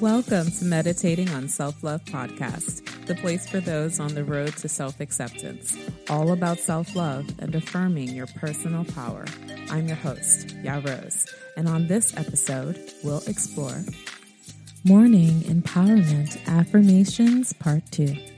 Welcome to Meditating on Self Love Podcast, the place for those on the road to self acceptance, all about self love and affirming your personal power. I'm your host, Ya Rose, and on this episode, we'll explore Morning Empowerment Affirmations Part 2.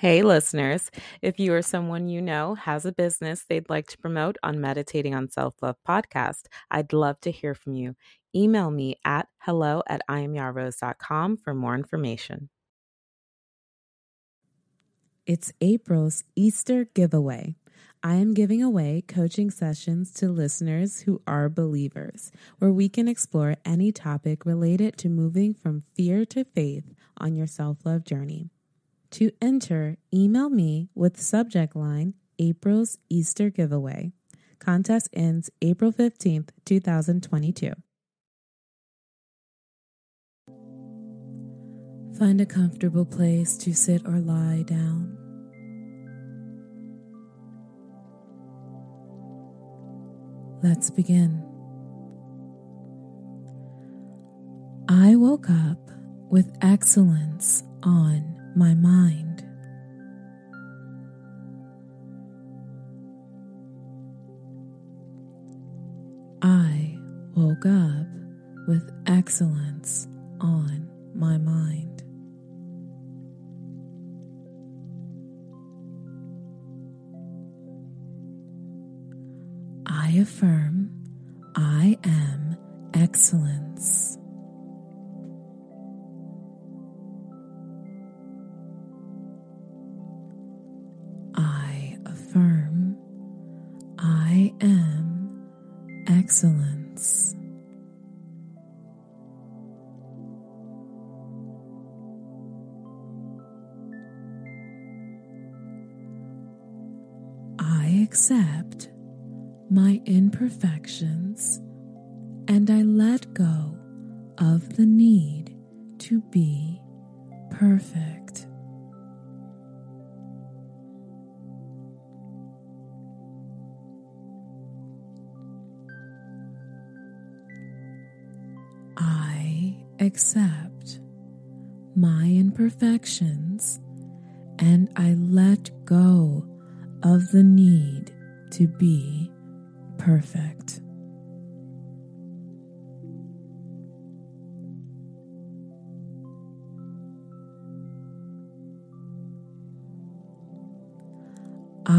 Hey, listeners. If you or someone you know has a business they'd like to promote on Meditating on Self Love podcast, I'd love to hear from you. Email me at hello at iamyarose.com for more information. It's April's Easter giveaway. I am giving away coaching sessions to listeners who are believers, where we can explore any topic related to moving from fear to faith on your self love journey. To enter, email me with subject line April's Easter giveaway. Contest ends April 15th, 2022. Find a comfortable place to sit or lie down. Let's begin. I woke up with excellence on my mind. I woke up with excellence on my mind. I affirm I am excellence. Am excellence.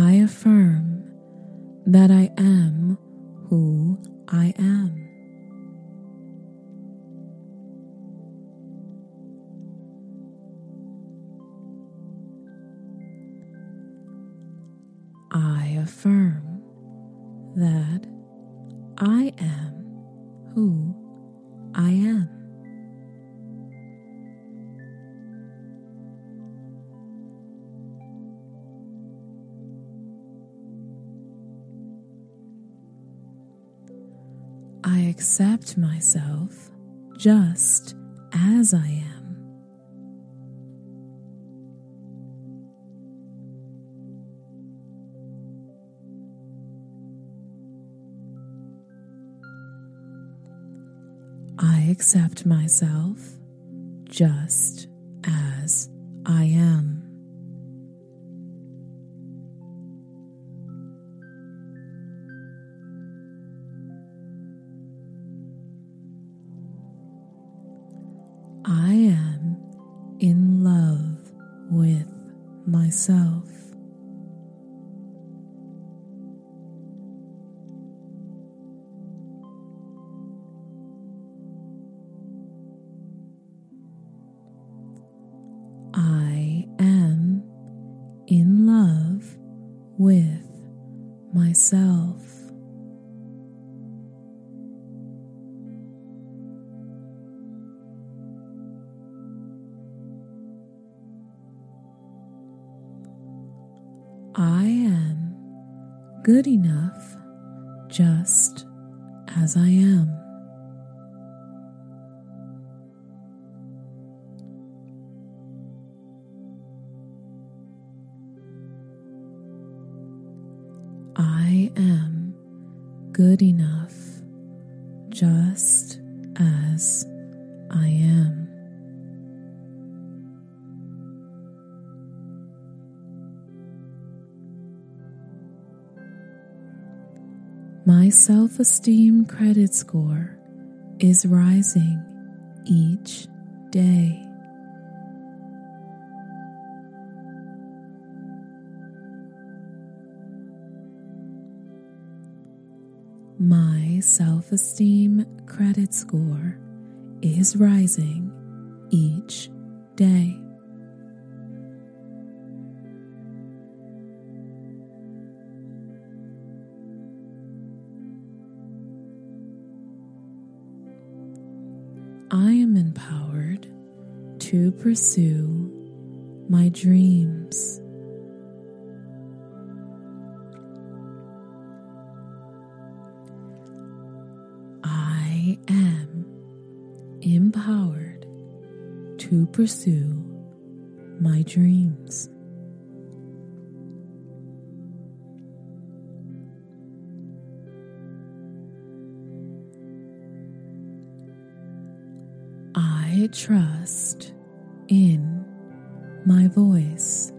I affirm that I am who I am. Accept myself just as I am. I am good enough just as I am. I am good enough self esteem credit score is rising each day. My self esteem credit score is rising each day. To pursue my dreams. I am empowered to pursue my dreams. I trust in my voice.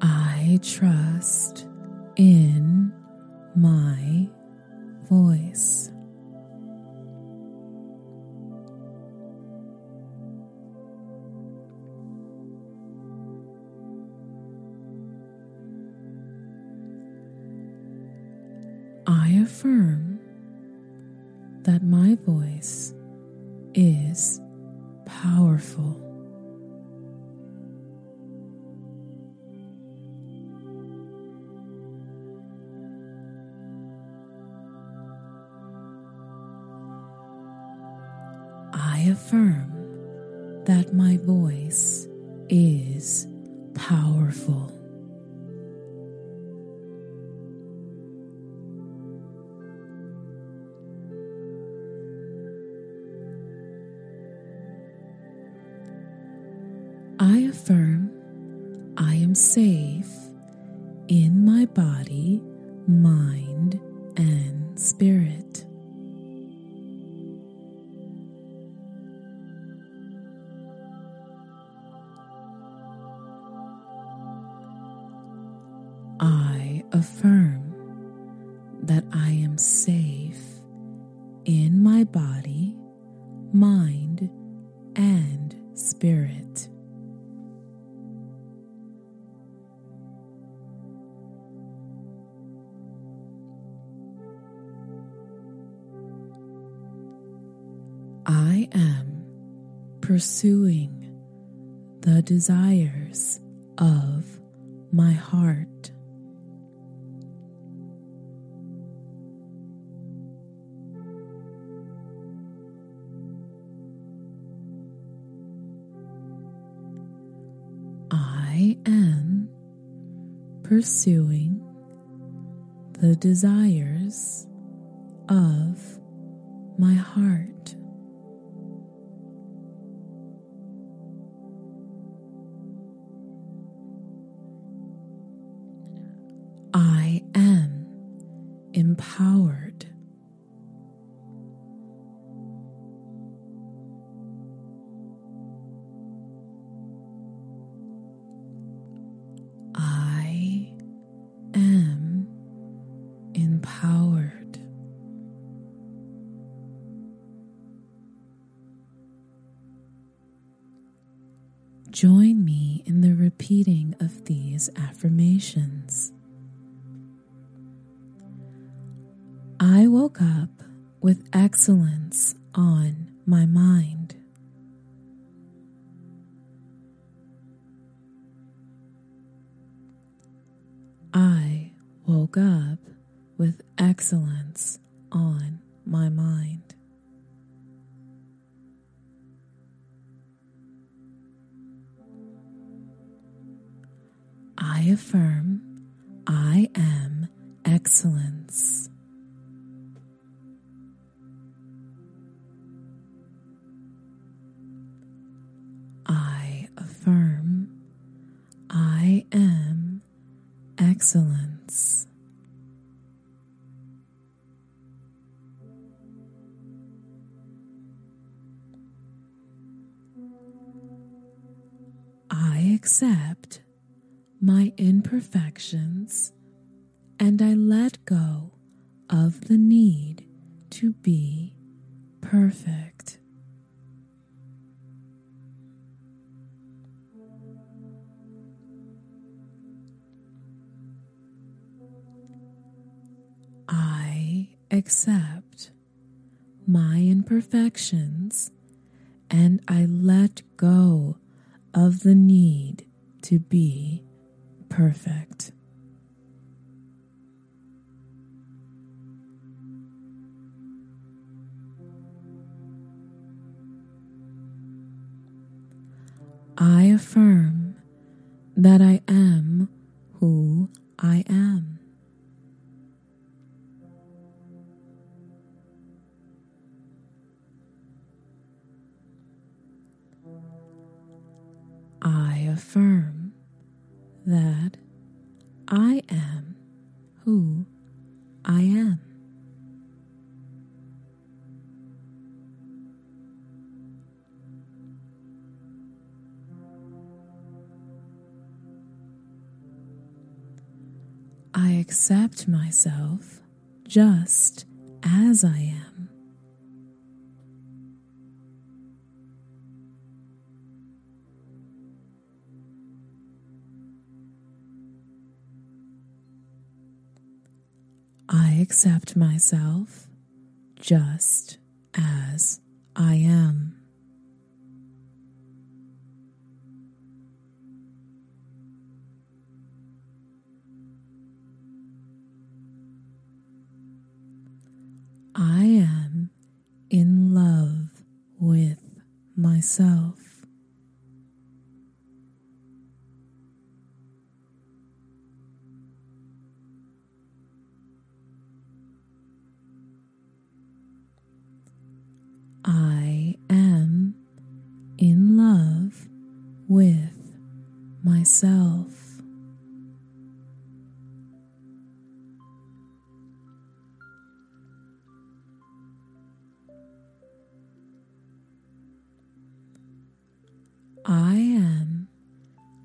I trust in my voice. I affirm I am safe in my body, mind, pursuing the desires of my heart. I am pursuing the desires of my heart. Join me in the repeating of these affirmations. I woke up with excellence on my mind. I woke up with excellence on my mind. I affirm I am excellence. I affirm I am excellence. I accept imperfections and I let go of the need to be perfect. I accept my imperfections and I let go of the need to be perfect. I affirm that I am myself just as I am. I accept myself just as I am. Myself.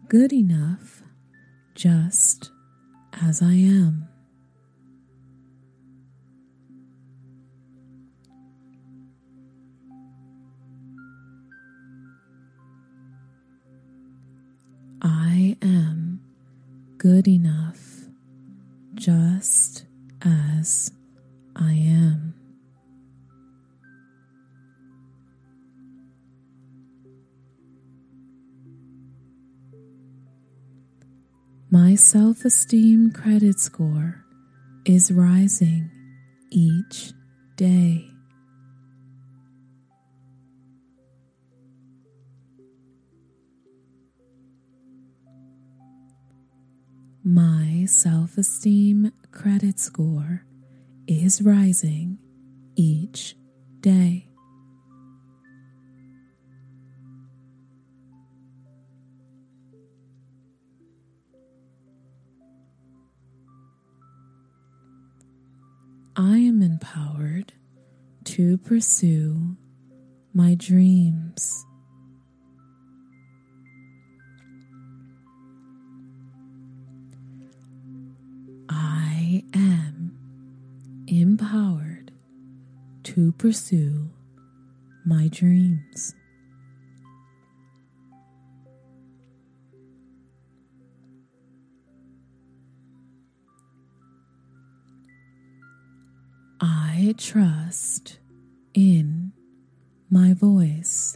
Good enough just as I am. I am good enough just as self esteem credit score is rising each day. My self esteem credit score is rising each day. I am empowered to pursue my dreams. I am empowered to pursue my dreams. I trust in my voice.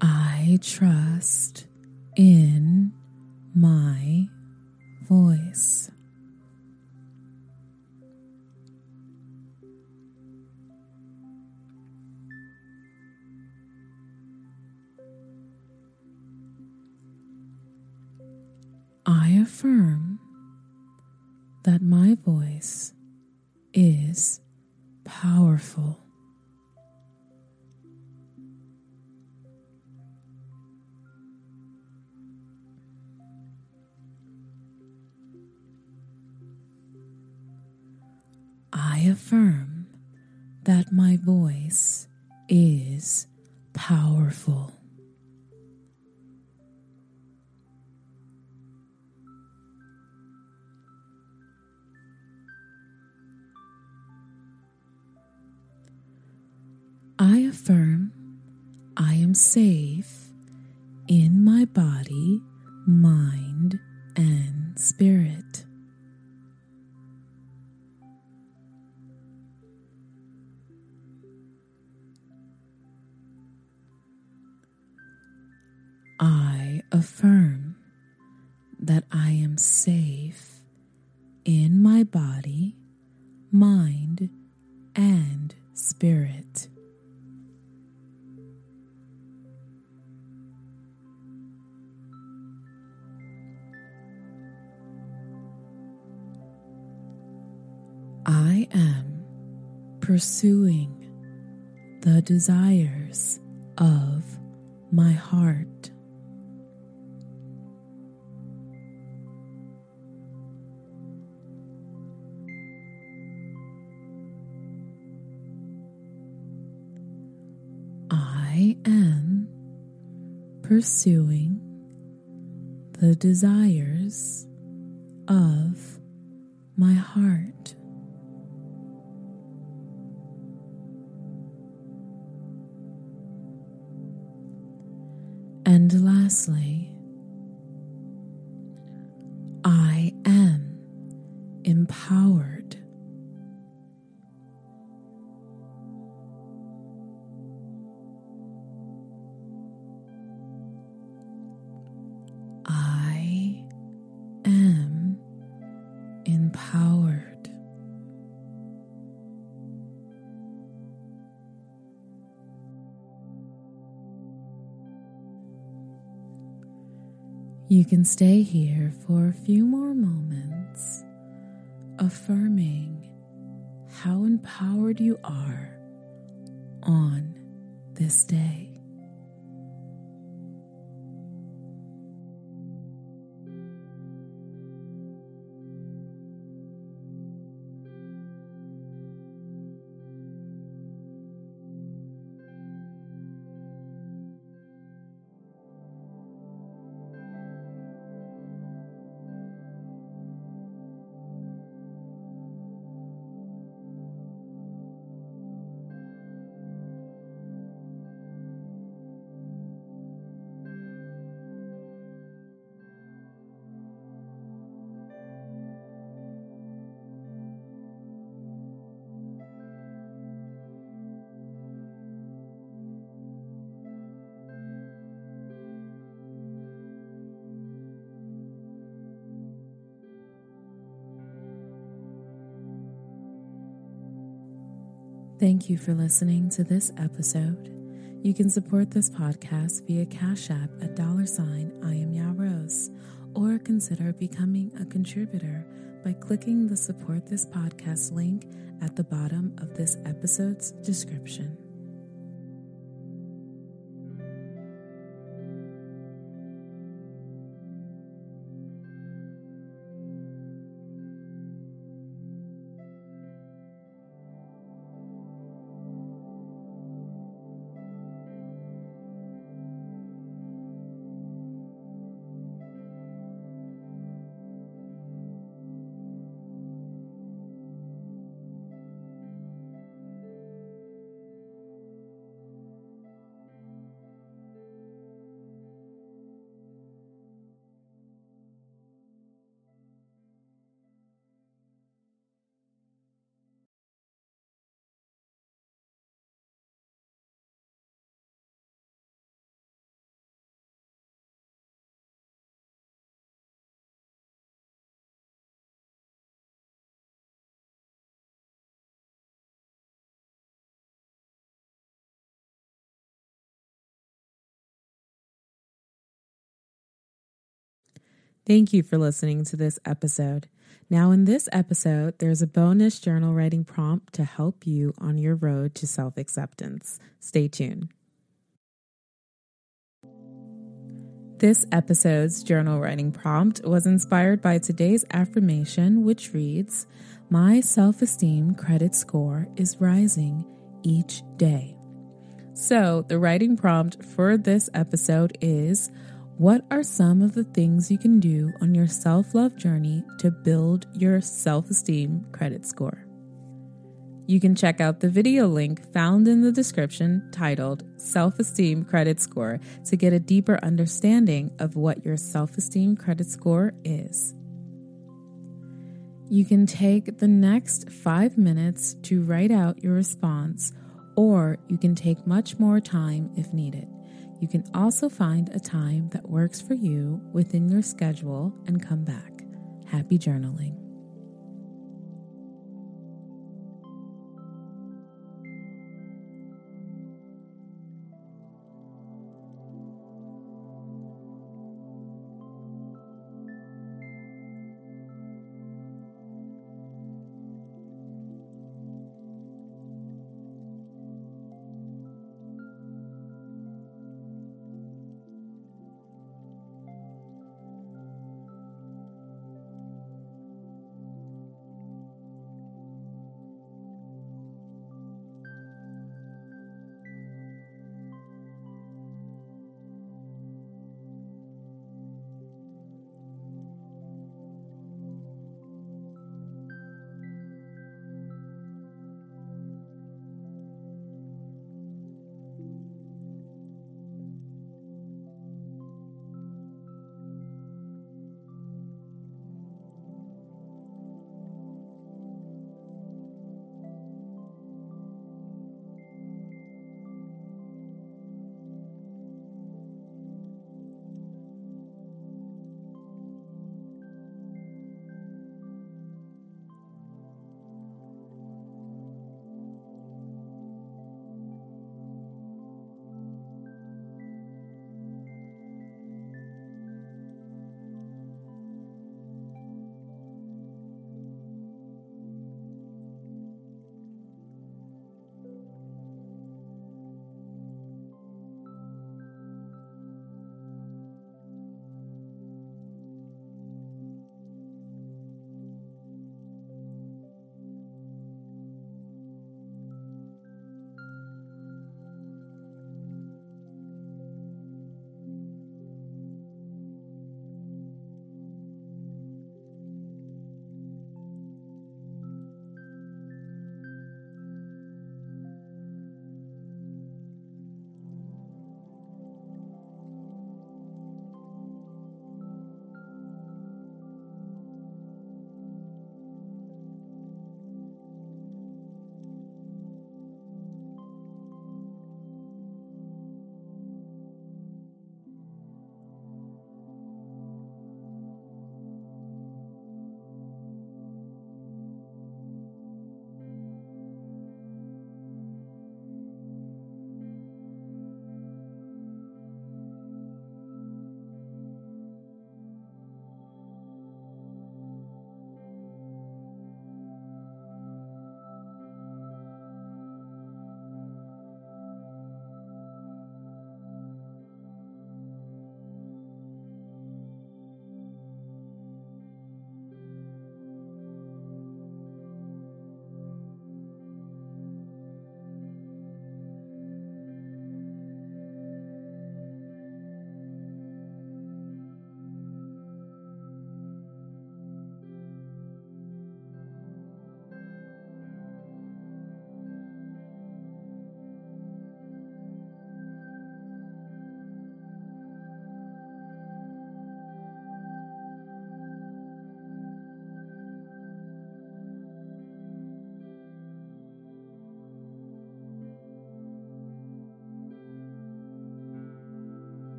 I trust in my voice. Affirm I am safe desires of my heart. I am pursuing the desires of my heart. Lastly, You can stay here for a few more moments, affirming how empowered you are on this day. Thank you for listening to this episode. You can support this podcast via Cash App at dollar sign I am Ya Rose, or consider becoming a contributor by clicking the support this podcast link at the bottom of this episode's description. Thank you for listening to this episode. Now, in this episode, there's a bonus journal writing prompt to help you on your road to self acceptance. Stay tuned. This episode's journal writing prompt was inspired by today's affirmation, which reads My self esteem credit score is rising each day. So, the writing prompt for this episode is What are some of the things you can do on your self love journey to build your self esteem credit score? You can check out the video link found in the description titled Self Esteem Credit Score to get a deeper understanding of what your self esteem credit score is. You can take the next five minutes to write out your response or you can take much more time if needed. You can also find a time that works for you within your schedule and come back. Happy journaling.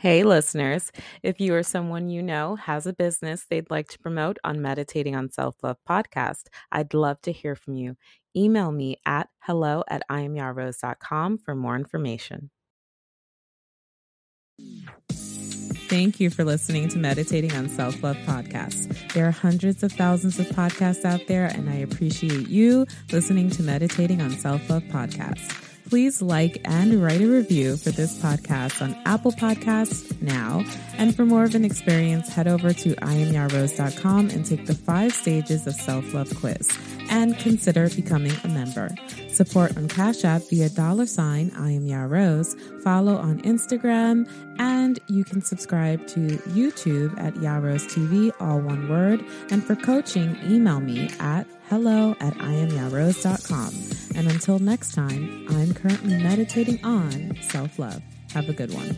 Hey, listeners. If you or someone you know has a business they'd like to promote on Meditating on Self Love podcast, I'd love to hear from you. Email me at hello at iamyarose.com for more information. Thank you for listening to Meditating on Self Love podcast. There are hundreds of thousands of podcasts out there, and I appreciate you listening to Meditating on Self Love podcast please like and write a review for this podcast on Apple Podcasts now. And for more of an experience, head over to iamyarose.com and take the five stages of self-love quiz and consider becoming a member. Support on Cash App via dollar sign I am Yarose. Follow on Instagram, and you can subscribe to YouTube at Yarose TV, all one word. And for coaching, email me at hello at iamyarose.com. And until next time, I'm currently meditating on self love. Have a good one.